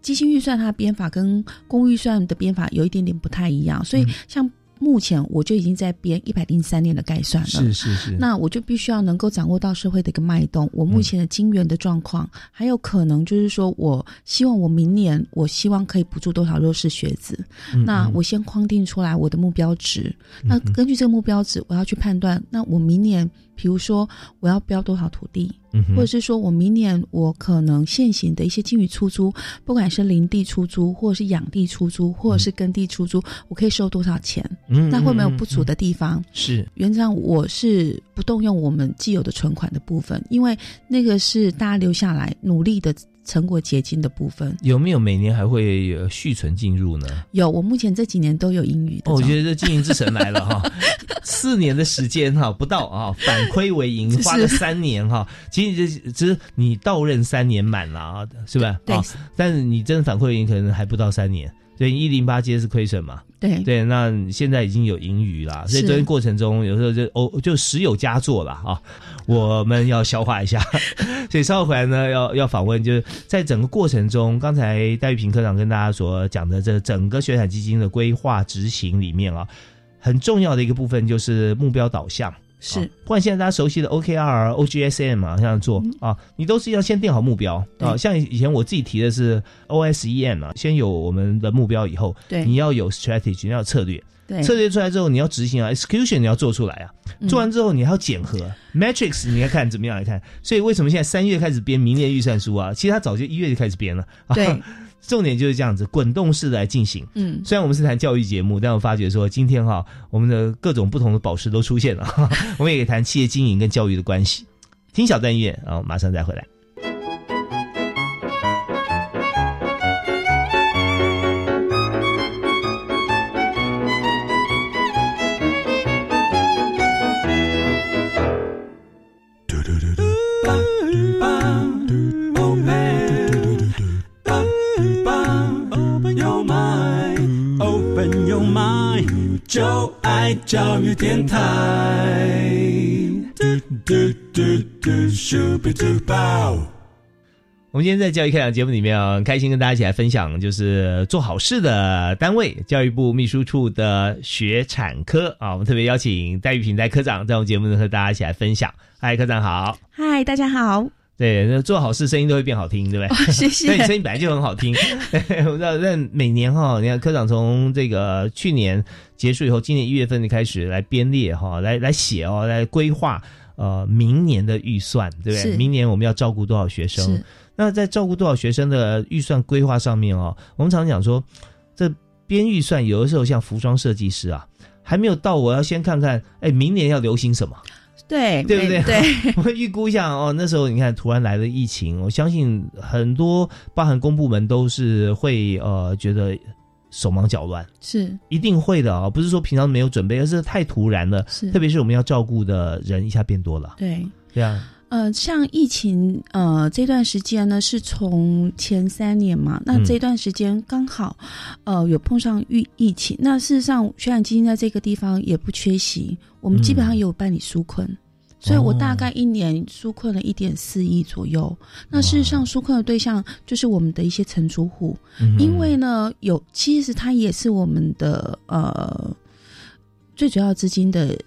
基金预算它编法跟公预算的编法有一点点不太一样，所以像目前我就已经在编一百零三年的概算了。
是是是，
那我就必须要能够掌握到社会的一个脉动，我目前的金源的状况，还有可能就是说我希望我明年我希望可以补助多少弱势学子，
嗯
那我先框定出来我的目标值，那根据这个目标值，我要去判断，那我明年比如说我要标多少土地，
嗯
或者是说我明年我可能现行的一些金鱼出租，不管是林地出租，或者是养地出租，或者是耕地出租，我可以收多少钱？
嗯
那会没有
嗯
不足的地方？
是
原则上我是不动用我们既有的存款的部分，因为那个是大家留下来努力的成果结晶的部分。
有没有每年还会有续存进入呢？
有，我目前这几年都有英语的
哦，我觉得这经营之神来了哈，四年的时间哈，不到啊，反亏为盈，花了三年哈。其实这只是你到任三年满了啊，是吧？但是你真的反亏为盈可能还不到三年。对，一零八街是亏损嘛？
对
对，那现在已经有盈余啦，所以
是
这过程中有时候就哦就时有佳作了啊，我们要消化一下。所以稍后回来呢，要要访问，就是在整个过程中，刚才戴玉平科长跟大家所讲的这整个学产基金的规划执行里面啊，很重要的一个部分就是目标导向。
是
啊不管现在大家熟悉的 OKR、OGSM 啊，这样做、啊，你都是要先定好目标啊。像以前我自己提的是 OSEM 啊，先有我们的目标以后，
对
你要有 strategy，你要有策略。
对
策略出来之后，你要执行啊，execution 你要做出来啊。
嗯
做完之后，你还要检核 metrics，你要看怎么样来看。所以为什么现在三月开始编明年预算书啊？其实他早就一月就开始编了。啊
对，
重点就是这样子，滚动式的来进行。
嗯，
虽然我们是谈教育节目，但我发觉说今天哈，我们的各种不同的宝石都出现了，哈 哈我们也可以谈企业经营跟教育的关系。听小段音乐，然后马上再回来。
就爱教育电台。嘟嘟嘟嘟，Super Duper。
我们今天在教育开讲节目里面啊，很开心跟大家一起来分享，就是做好事的单位——教育部秘书处的学产科啊。我们特别邀请戴玉平戴科长在我们节目中和大家一起来分享。嗨，科长好！
嗨，大家好！
对，那做好事声音都会变好听，对不对？
谢谢。
那你声音本来就很好听。我知道，那每年哈，你看科长从这个去年结束以后，今年一月份就开始来编列哈，来来写哦，来规划呃明年的预算，对不对？明年我们要照顾多少学生？那在照顾多少学生的预算规划上面哦，我们常讲说，这编预算有的时候像服装设计师啊，还没有到，我要先看看，哎，明年要流行什么。
对
对不对？
对，
我预估一下哦。那时候你看，突然来了疫情，我相信很多包含公部门都是会呃觉得手忙脚乱，
是
一定会的啊。不是说平常没有准备，而是太突然了。
是，
特别是我们要照顾的人一下变多了。
对，
对啊。
呃，像疫情呃这段时间呢，是从前三年嘛，那这段时间刚好呃有碰上疫疫情。那事实上，学展基金在这个地方也不缺席，我们基本上有办理纾困。所以我大概一年纾困了一点四亿左右。那事实上，纾困的对象就是我们的一些承租户，因为呢，有其实它也是我们的呃最主要资金的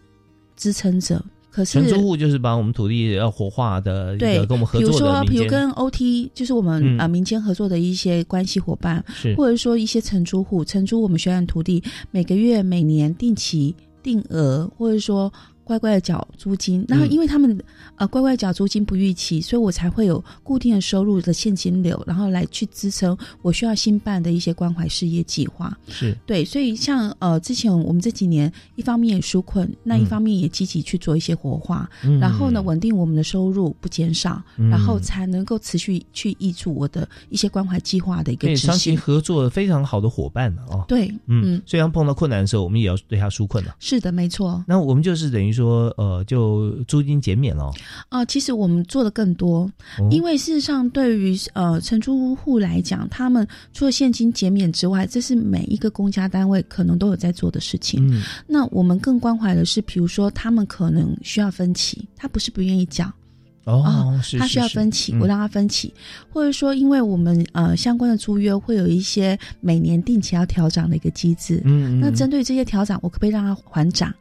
支撑者。可是
承租户就是把我们土地要活化的，
对，
跟我们合作的
比如说，比如跟 OT，就是我们啊民间合作的一些关系伙伴，或者说一些承租户承租我们学院土地，每个月、每年定期定额，或者说。乖乖的缴租金，然后因为他们呃乖乖缴租金不逾期，所以我才会有固定的收入的现金流，然后来去支撑我需要新办的一些关怀事业计划。
是
对，所以像呃之前我们这几年一方面也纾困，那一方面也积极去做一些活化，然后呢稳定我们的收入不减少，然后才能够持续去挹注我的一些关怀计划的一个执行。
长期合作非常好的伙伴了哦。
对，
嗯，虽然碰到困难的时候，我们也要对他纾困了。
是的，没错。
那我们就是等于。说呃，就租金减免了
啊。其实我们做的更多，因为事实上，对于呃承租户来讲，他们除了现金减免之外，这是每一个公家单位可能都有在做的事情。嗯，那我们更关怀的是，比如说他们可能需要分期，他不是不愿意缴
哦，是
他需要分期，我让他分期，或者说，因为我们呃相关的租约会有一些每年定期要调涨的一个机制。嗯，那针对这些调涨，我可不可以让他还涨？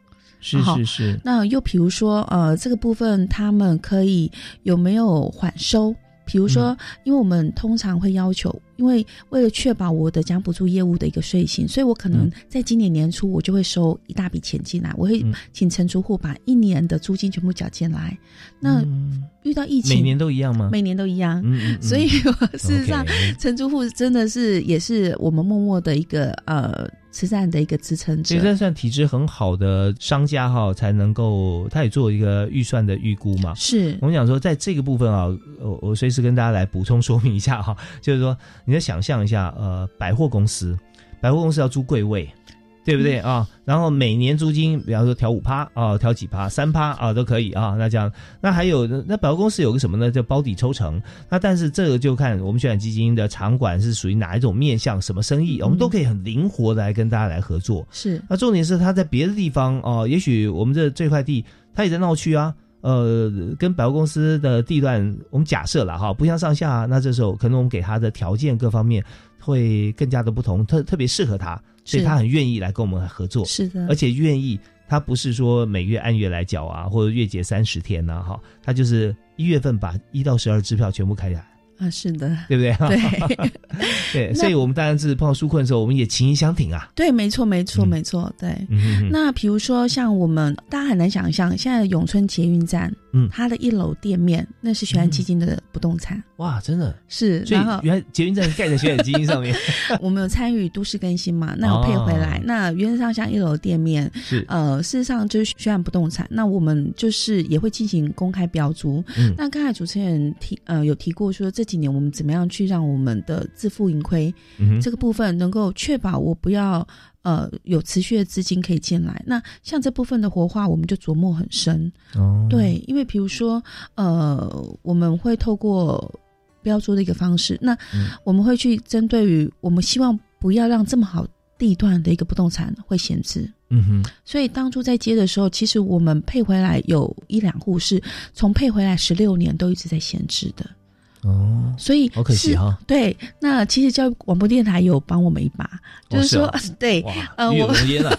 是是是，
那又比如说，呃，这个部分他们可以有没有缓收？比如说，因为我们通常会要求，因为为了确保我的奖补助业务的一个税型，所以我可能在今年年初我就会收一大笔钱进来，我会请承租户把一年的租金全部缴进来。那遇到疫情，
每年都一样吗？
每年都一样。所以事实上，承租户真的是也是我们默默的一个呃。慈善的一个支撑者，
其实算体质很好的商家哈，才能够他也做一个预算的预估嘛。
是
我们讲说，在这个部分啊，我我随时跟大家来补充说明一下哈，就是说，你要想象一下，呃，百货公司，百货公司要租柜位。对不对啊？然后每年租金，比方说调五趴啊，调几趴，三趴啊都可以啊。那这样，那还有那百货公司有个什么呢？叫包底抽成。那但是这个就看我们选基金的场馆是属于哪一种面向，什么生意，我们都可以很灵活的来跟大家来合作。
是。
那重点是他在别的地方哦，也许我们这这块地他也在闹区啊，呃，跟百货公司的地段，我们假设了哈，不相上下。那这时候可能我们给他的条件各方面会更加的不同，特特别适合他。所以他很愿意来跟我们合作，
是的，
而且愿意，他不是说每月按月来缴啊，或者月结三十天呐，哈，他就是一月份把一到十二支票全部开下来。
啊，是的，
对不对？
对，
对，所以我们当然是碰到纾困的时候，我们也情谊相挺啊。
对，没错，没错，没错。对，那比如说像我们，大家很难想象，现在的永春捷运站，嗯，它的一楼店面那是学院基金的不动产。
哇，真的
是。
所以原来捷运站盖在学院基金上面。
我们有参与都市更新嘛？那我配回来。那原则上像一楼店面，
是
呃，事实上就是学院不动产。那我们就是也会进行公开标租。那刚才主持人提呃有提过说这。几年我们怎么样去让我们的自负盈亏这个部分能够确保我不要呃有持续的资金可以进来？那像这部分的活化，我们就琢磨很深。哦，对，因为比如说呃，我们会透过标注的一个方式，那我们会去针对于我们希望不要让这么好地段的一个不动产会闲置。
嗯哼，
所以当初在接的时候，其实我们配回来有一两户是从配回来十六年都一直在闲置的。
哦，
所以
好可惜
是
哈。
对，那其实教育广播电台有帮我们一把，就是说，对，呃，我
荣焉啊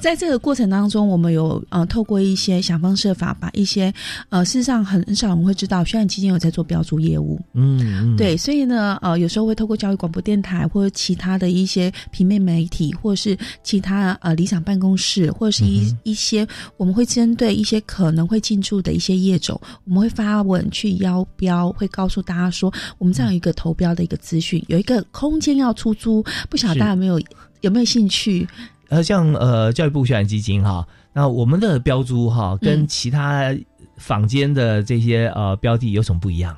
在这个过程当中，我们有呃透过一些想方设法，把一些呃事实上很很少人会知道，虽然基金有在做标注业务，
嗯嗯，
对，所以呢，呃，有时候会透过教育广播电台或者其他的一些平面媒体，或者是其他呃理想办公室，或者是一、一些我们会针对一些可能会进驻的一些业种，我们会发文去邀标，会告诉大家说，我们这样一个投标的一个资讯，有一个空间要出租，不晓得大家有没有有没有兴趣？
呃，像呃教育部宣传基金哈，那我们的标租哈跟
嗯
其他坊间的这些呃标的有什么不一样？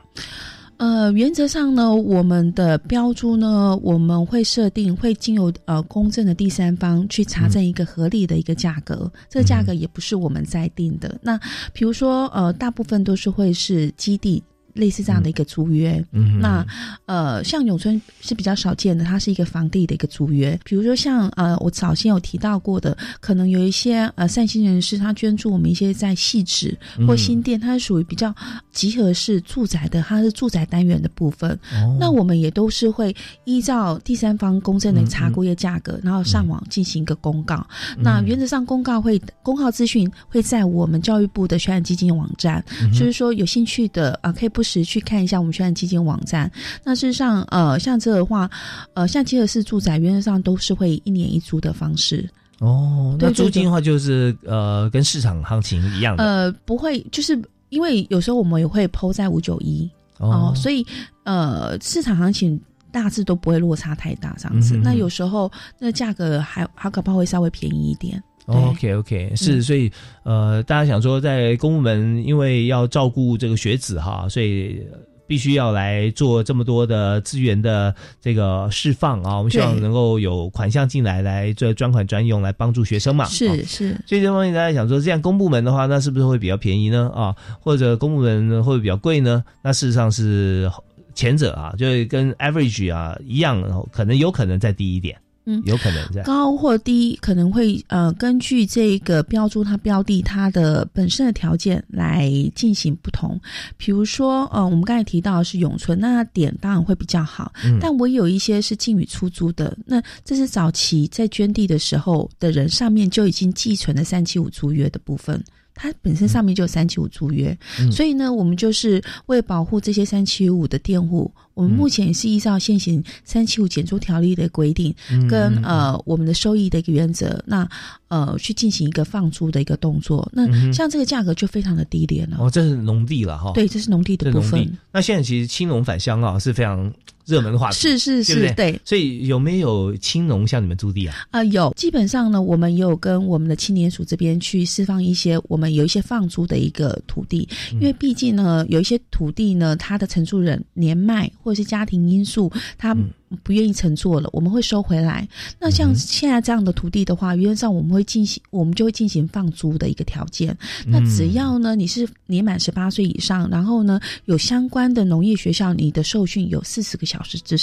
呃，原则上呢，我们的标注呢，我们会设定会经由呃公正的第三方去查证一个合理的一个价格，这个价格也不是我们在定的。那比如说呃，大部分都是会是基地。类似这样的一个租约，
嗯
那呃，像永春是比较少见的，它是一个房地的一个租约。比如说像呃，我早先有提到过的，可能有一些呃善心人士，他捐助我们一些在细致或
嗯
新店，它是属于比较集合式住宅的，它是住宅单元的部分。
哦。
那我们也都是会依照第三方公证的查过业价格，然后上网进行一个公告。那原则上公告会公告资讯会在我们教育部的宣传基金网站，就是说有兴趣的啊、呃可以不时去看一下我们宣传基金网站。那事实上，呃，像这的话，呃，像集合式住宅原则上都是会一年一租的方式。
哦，那租金的话就是呃跟市场行情一样的
呃，不会，就是因为有时候我们也会抛在五九一
哦
所以呃，市场行情。大致都不会落差太大，这样子。
嗯
那有时候那价格还还搞不好会稍微便宜一点。对
OK OK，是，
嗯
所以呃，大家想说，在公部门因为要照顾这个学子哈，所以呃必须要来做这么多的资源的这个释放啊。我们希望能够有款项进来，来做专款专用，来帮助学生嘛。
是
啊
是，
所以这方面大家想说，这样公部门的话，那是不是会比较便宜呢？啊，或者公部门会不会比较贵呢？那事实上是前者啊，就是跟 average 啊一样，可能有可能再低一点，
嗯
有可能在
高或低可能会呃根据这个标注它标的它的本身的条件来进行不同。比如说呃我们刚才提到的是永春，那点当然会比较好，
嗯
但我有一些是进与出租的，那这是早期在捐地的时候的人上面就已经寄存了三七五租约的部分。它本身上面就有三七五租约，
嗯。
所以呢，我们就是为保护这些三七五的佃户，我们目前也是依照现行三七五减租条例的规定，
嗯
跟
嗯。
呃我们的收益的一个原则，那呃去进行一个放租的一个动作。那像这个价格就非常的低廉了。
哦，这是农地了哈。
对，这是农地的部分。
那现在其实青农返乡啊是非常热门的话题，
是是
对对
是对
所以有没有青农向你们租地啊？
啊、有，基本上呢，我们也有跟我们的青年署这边去释放一些我们有一些放租的一个土地，因为毕竟呢，有一些土地呢，它的承租人年迈或者是家庭因素，他不愿意乘坐了，我们会收回来。那像现在这样的土地的话，原则上我们会进行，我们就会进行放租的一个条件。那只要呢，你是年满十八岁以上，然后呢有相关的农业学校，你的受训有四十个小时之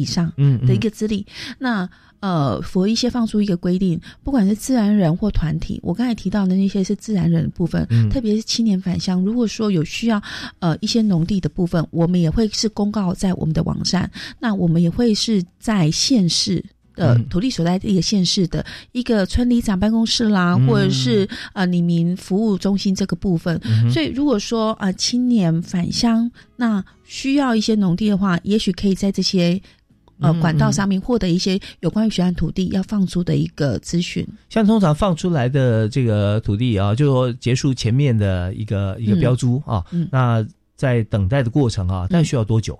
以上
嗯嗯。
的一个资历，那呃，符合一些放出一个规定，不管是自然人或团体，我刚才提到的那些是自然人的部分，
嗯。
特别是青年返乡，如果说有需要呃一些农地的部分，我们也会是公告在我们的网站，那我们也会是在县市。的
嗯。
土地所在地的县市的一个村里长办公室啦，
嗯。
或者是呃里民服务中心这个部分，
嗯
所以如果说啊、呃青年返乡，那需要一些农地的话，也许可以在这些呃
嗯
管道上面获得一些有关于学案土地要放出的一个资讯。
像通常放出来的这个土地啊，就说结束前面的一个一个标租啊，
嗯
那在等待的过程啊，大概需要多久？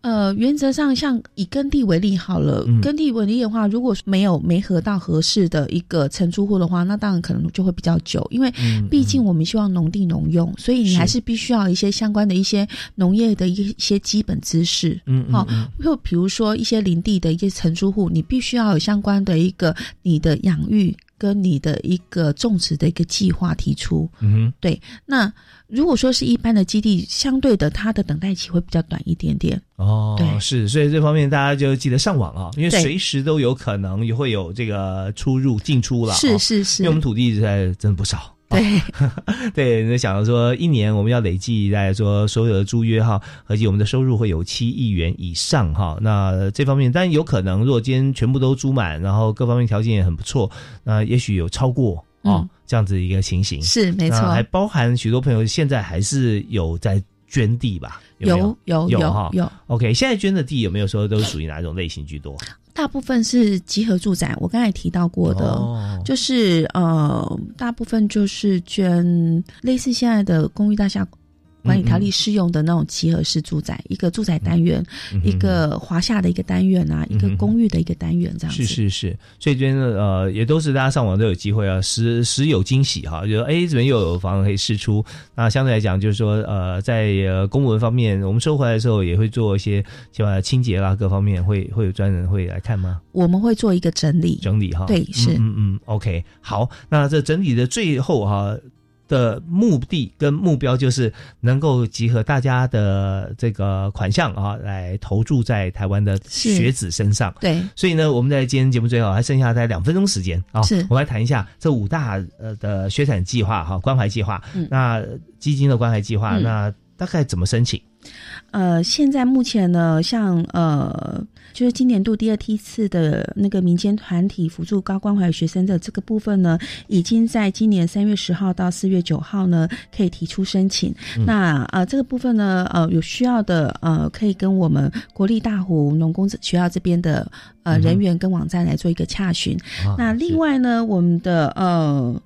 呃，原则上像以耕地为例好了，
嗯
耕地为例的话，如果没有没合到合适的一个承租户的话，那当然可能就会比较久，因为
嗯
毕竟我们希望农地农用，所以你还是必须要一些相关的一些农业的一些基本知识。
嗯嗯
好、
嗯
就比如说一些林地的一些承租户，你必须要有相关的一个你的养育。跟你的一个种植的一个计划提出。
嗯
对，那如果说是一般的基地，相对的它的等待期会比较短一点点。
哦，
对
是，所以这方面大家就记得上网啊，因为随时都有可能也会有这个出入进出了啊，
是是是，
因为我们土地在真的不少。
对
对，那想说一年我们要累计大概说所有的租约哈，合计我们的收入会有七亿元以上哈。那这方面，但有可能如果今天全部都租满，然后各方面条件也很不错，那也许有超过哦、
嗯
这样子一个情形。
是没错
还包含许多朋友现在还是有在捐地吧？有有
有有有
有哈
有
OK，现在捐的地有没有说都属于哪种类型居多？
大部分是集合住宅，我刚才提到过的，
哦。
就是呃，大部分就是捐类似现在的公寓大厦管理条例适用的那种集合式住宅，一个住宅单元，
嗯
一个华夏的一个单元啊，一个公寓的一个单元，这样子。
是是是，所以这边呢，呃，也都是大家上网都有机会啊，时时有惊喜哈，就说哎，这边又有房子可以试出。那相对来讲，就是说，呃，在呃公文方面，我们收回来的时候也会做一些，起码清洁啦，各方面会会有专人会来看吗？
我们会做一个整理，
整理哈，
对是
嗯嗯嗯，OK，好，那这整理的最后哈。的目的跟目标就是能够集合大家的这个款项啊，来投注在台湾的学子身上。
对，
所以呢，我们在今天节目最后还剩下大概两分钟时间啊，
是
我们来谈一下这五大呃的学产计划哈，关怀计划。
嗯
那基金的关怀计划，
嗯
那大概怎么申请？
呃，现在目前呢，像呃，就是今年度第二梯次的那个民间团体辅助高关怀学生的这个部分呢，已经在今年三月十号到四月九号呢，可以提出申请。
嗯
那呃，这个部分呢，呃，有需要的呃，可以跟我们国立大湖农工学校这边的呃人员跟网站来做一个洽询。
啊
那另外呢，我们的呃。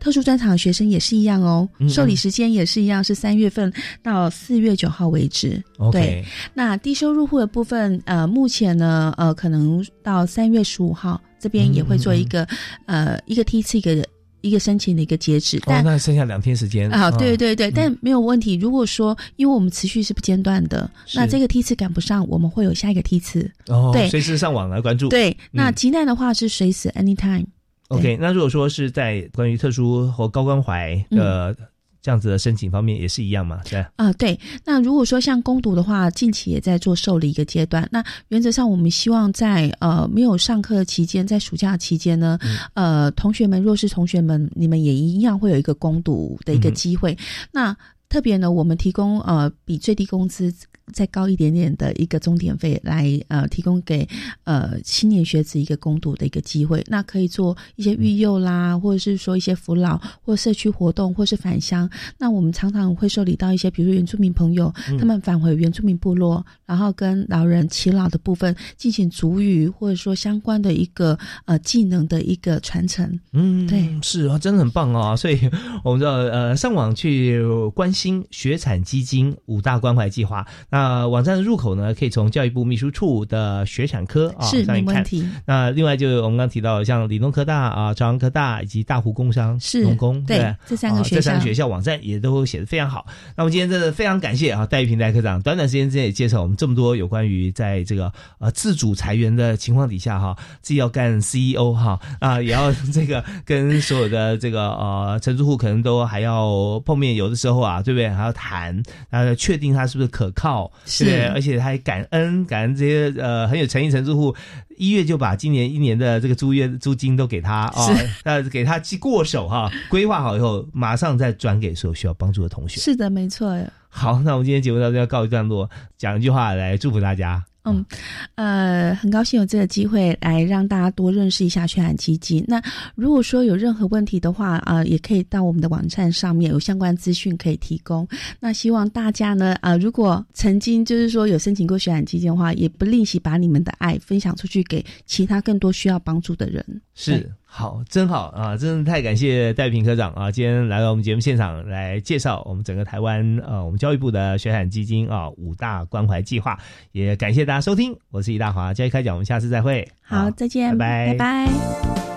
特殊专场的学生也是一样哦，
嗯嗯
受理时间也是一样，是三月份到四月九号为止。对，那低收入户的部分，呃，目前呢，呃，可能到三月十五号这边也会做一个，呃，一个梯次一个一个申请的一个截止，
哦，
但。
那剩下两天时间
啊，对对对，
嗯
但没有问题。如果说，因为我们持续是不间断的，那这个梯次赶不上，我们会有下一个梯次。
哦，
对
随时上网来关注。
对，那
嗯
急难的话是随时 anytime。
OK，那如果说是在关于特殊和高关怀的这样子的申请方面，也是一样嘛？对。
啊、对。那如果说像攻读的话，近期也在做受理一个阶段。那原则上，我们希望在呃没有上课期间，在暑假期间呢，呃，同学们弱势同学们，你们也一样会有一个攻读的一个机会。那特别呢，我们提供呃比最低工资再高一点点的一个钟点费来呃提供给呃青年学子一个攻读的一个机会。那可以做一些育幼啦，或者是说一些扶老或社区活动，或是返乡。那我们常常会受理到一些，比如说原住民朋友，
嗯
他们返回原住民部落，然后跟老人耆老的部分进行族语或者说相关的一个呃技能的一个传承。
嗯，
对，
是啊，真的很棒啊！所以我们知道，呃，上网去关心学产基金五大关怀计划。那网站的入口呢，可以从教育部秘书处的学产科啊
是
上面看。那另外就是我们刚刚提到，像理工科大啊、朝阳科大以及大湖工商
是
农工，
对
不
这三个学
啊这三个
校
学校网站也都写的非常好。那我们今天真的非常感谢啊，戴玉平戴科长，短短时间之内也介绍我们这么多有关于在这个呃自主裁员的情况底下哈，自己要干 CEO 哈啊，也要这个跟所有的这个呃承租户可能都还要碰面，有的时候啊，对不对？还要谈，然后确定他是不是可靠，
是
对不对？而且他还感恩感恩这些呃很有诚意承租户，一月就把今年一年的这个租约租金都给他啊
是，
那给他记过手哈，规划好以后，马上再转给所有需要帮助的同学。
是的，没错。
好，那我们今天节目到这要告一段落，讲一句话来祝福大家。
嗯，呃，很高兴有这个机会来让大家多认识一下血染基金。那如果说有任何问题的话，啊、也可以到我们的网站上面有相关资讯可以提供。那希望大家呢，呃、如果曾经就是说有申请过血染基金的话，也不吝惜把你们的爱分享出去给其他更多需要帮助的人。
是好，真好啊！真的太感谢戴平科长啊，今天来到我们节目现场来介绍我们整个台湾呃我们教育部的学产基金啊五大关怀计划，也感谢大家收听，我是易大华，教育开讲，我们下次再会。
好，再见，
拜拜
拜拜